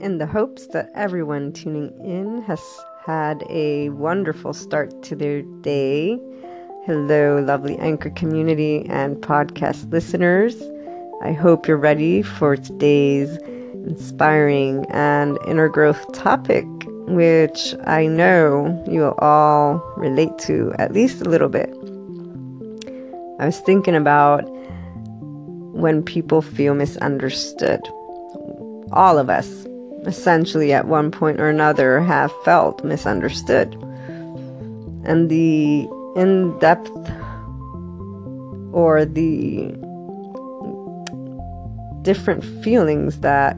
in the hopes that everyone tuning in has had a wonderful start to their day. Hello, lovely Anchor community and podcast listeners. I hope you're ready for today's inspiring and inner growth topic, which I know you will all relate to at least a little bit. I was thinking about when people feel misunderstood. All of us, essentially, at one point or another, have felt misunderstood. And the in depth or the different feelings that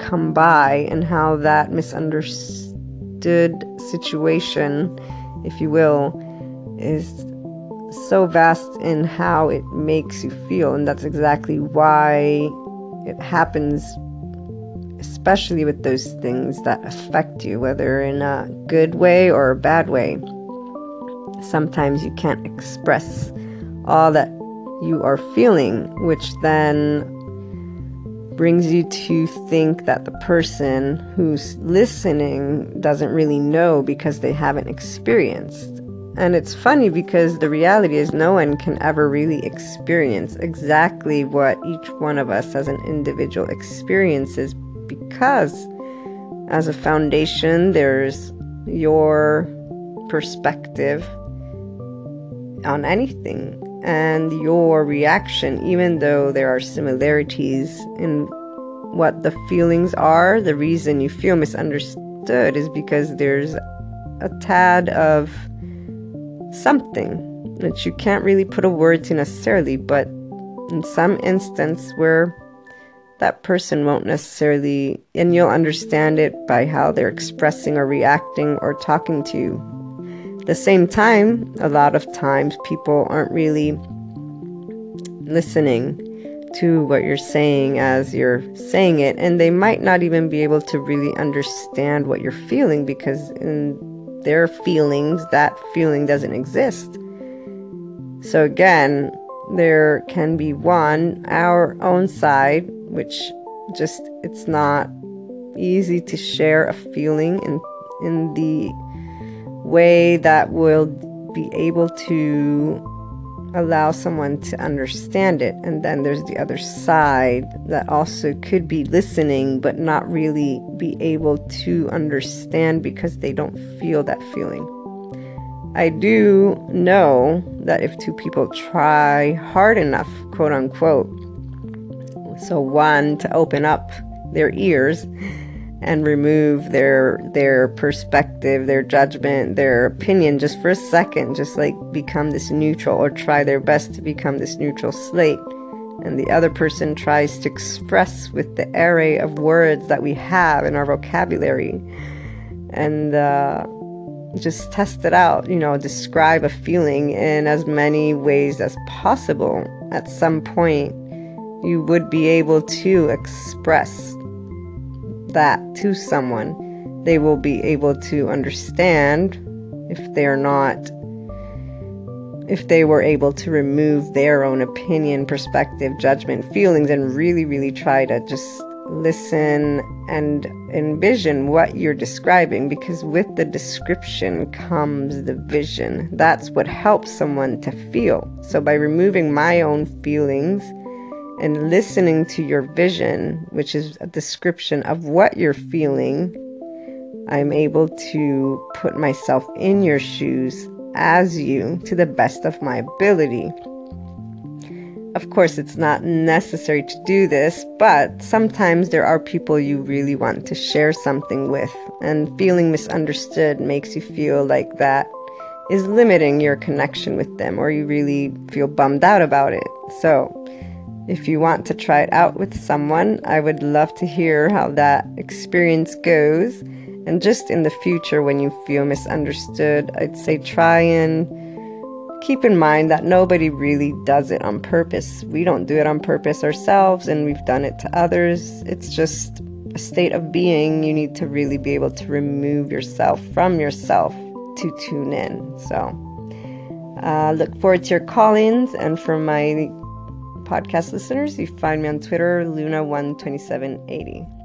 come by and how that misunderstood situation, if you will, is so vast in how it makes you feel, and that's exactly why it happens, especially with those things that affect you, whether in a good way or a bad way. Sometimes you can't express all that you are feeling, which then brings you to think that the person who's listening doesn't really know because they haven't experienced. And it's funny because the reality is no one can ever really experience exactly what each one of us as an individual experiences because as a foundation, there's your perspective on anything and your reaction, even though there are similarities in what the feelings are, the reason you feel misunderstood is because there's a tad of something that you can't really put a word to necessarily, but in some instance where that person won't necessarily, and you'll understand it by how they're expressing or reacting or talking to you. At the same time, a lot of times people aren't really listening to what you're saying as you're saying it, and they might not even be able to really understand what you're feeling because in their feelings, that feeling doesn't exist. So, again, there can be one, our own side, which just it's not easy to share a feeling in in the way that will be able to allow someone to understand it. And then there's the other side that also could be listening, but not really be able to understand because they don't feel that feeling. I do know that if two people try hard enough, quote unquote, so one to open up their ears and remove their their perspective, their judgment, their opinion just for a second, just like become this neutral or try their best to become this neutral slate. And the other person tries to express with the array of words that we have in our vocabulary and uh, just test it out, you know, describe a feeling in as many ways as possible. At some point, you would be able to express that to someone, they will be able to understand if they're not if they were able to remove their own opinion, perspective, judgment, feelings, and really, really try to just listen and envision what you're describing because with the description comes the vision. That's what helps someone to feel. So, by removing my own feelings, and listening to your vision, which is a description of what you're feeling, I'm able to put myself in your shoes as you to the best of my ability. Of course, it's not necessary to do this, but sometimes there are people you really want to share something with, and feeling misunderstood makes you feel like that is limiting your connection with them, or you really feel bummed out about it. So, if you want to try it out with someone, I would love to hear how that experience goes. And just in the future, when you feel misunderstood, I'd say try and keep in mind that nobody really does it on purpose. We don't do it on purpose ourselves, and we've done it to others. It's just a state of being. You need to really be able to remove yourself from yourself to tune in. So, uh, look forward to your call ins. And for my podcast listeners, you find me on Twitter, Luna12780.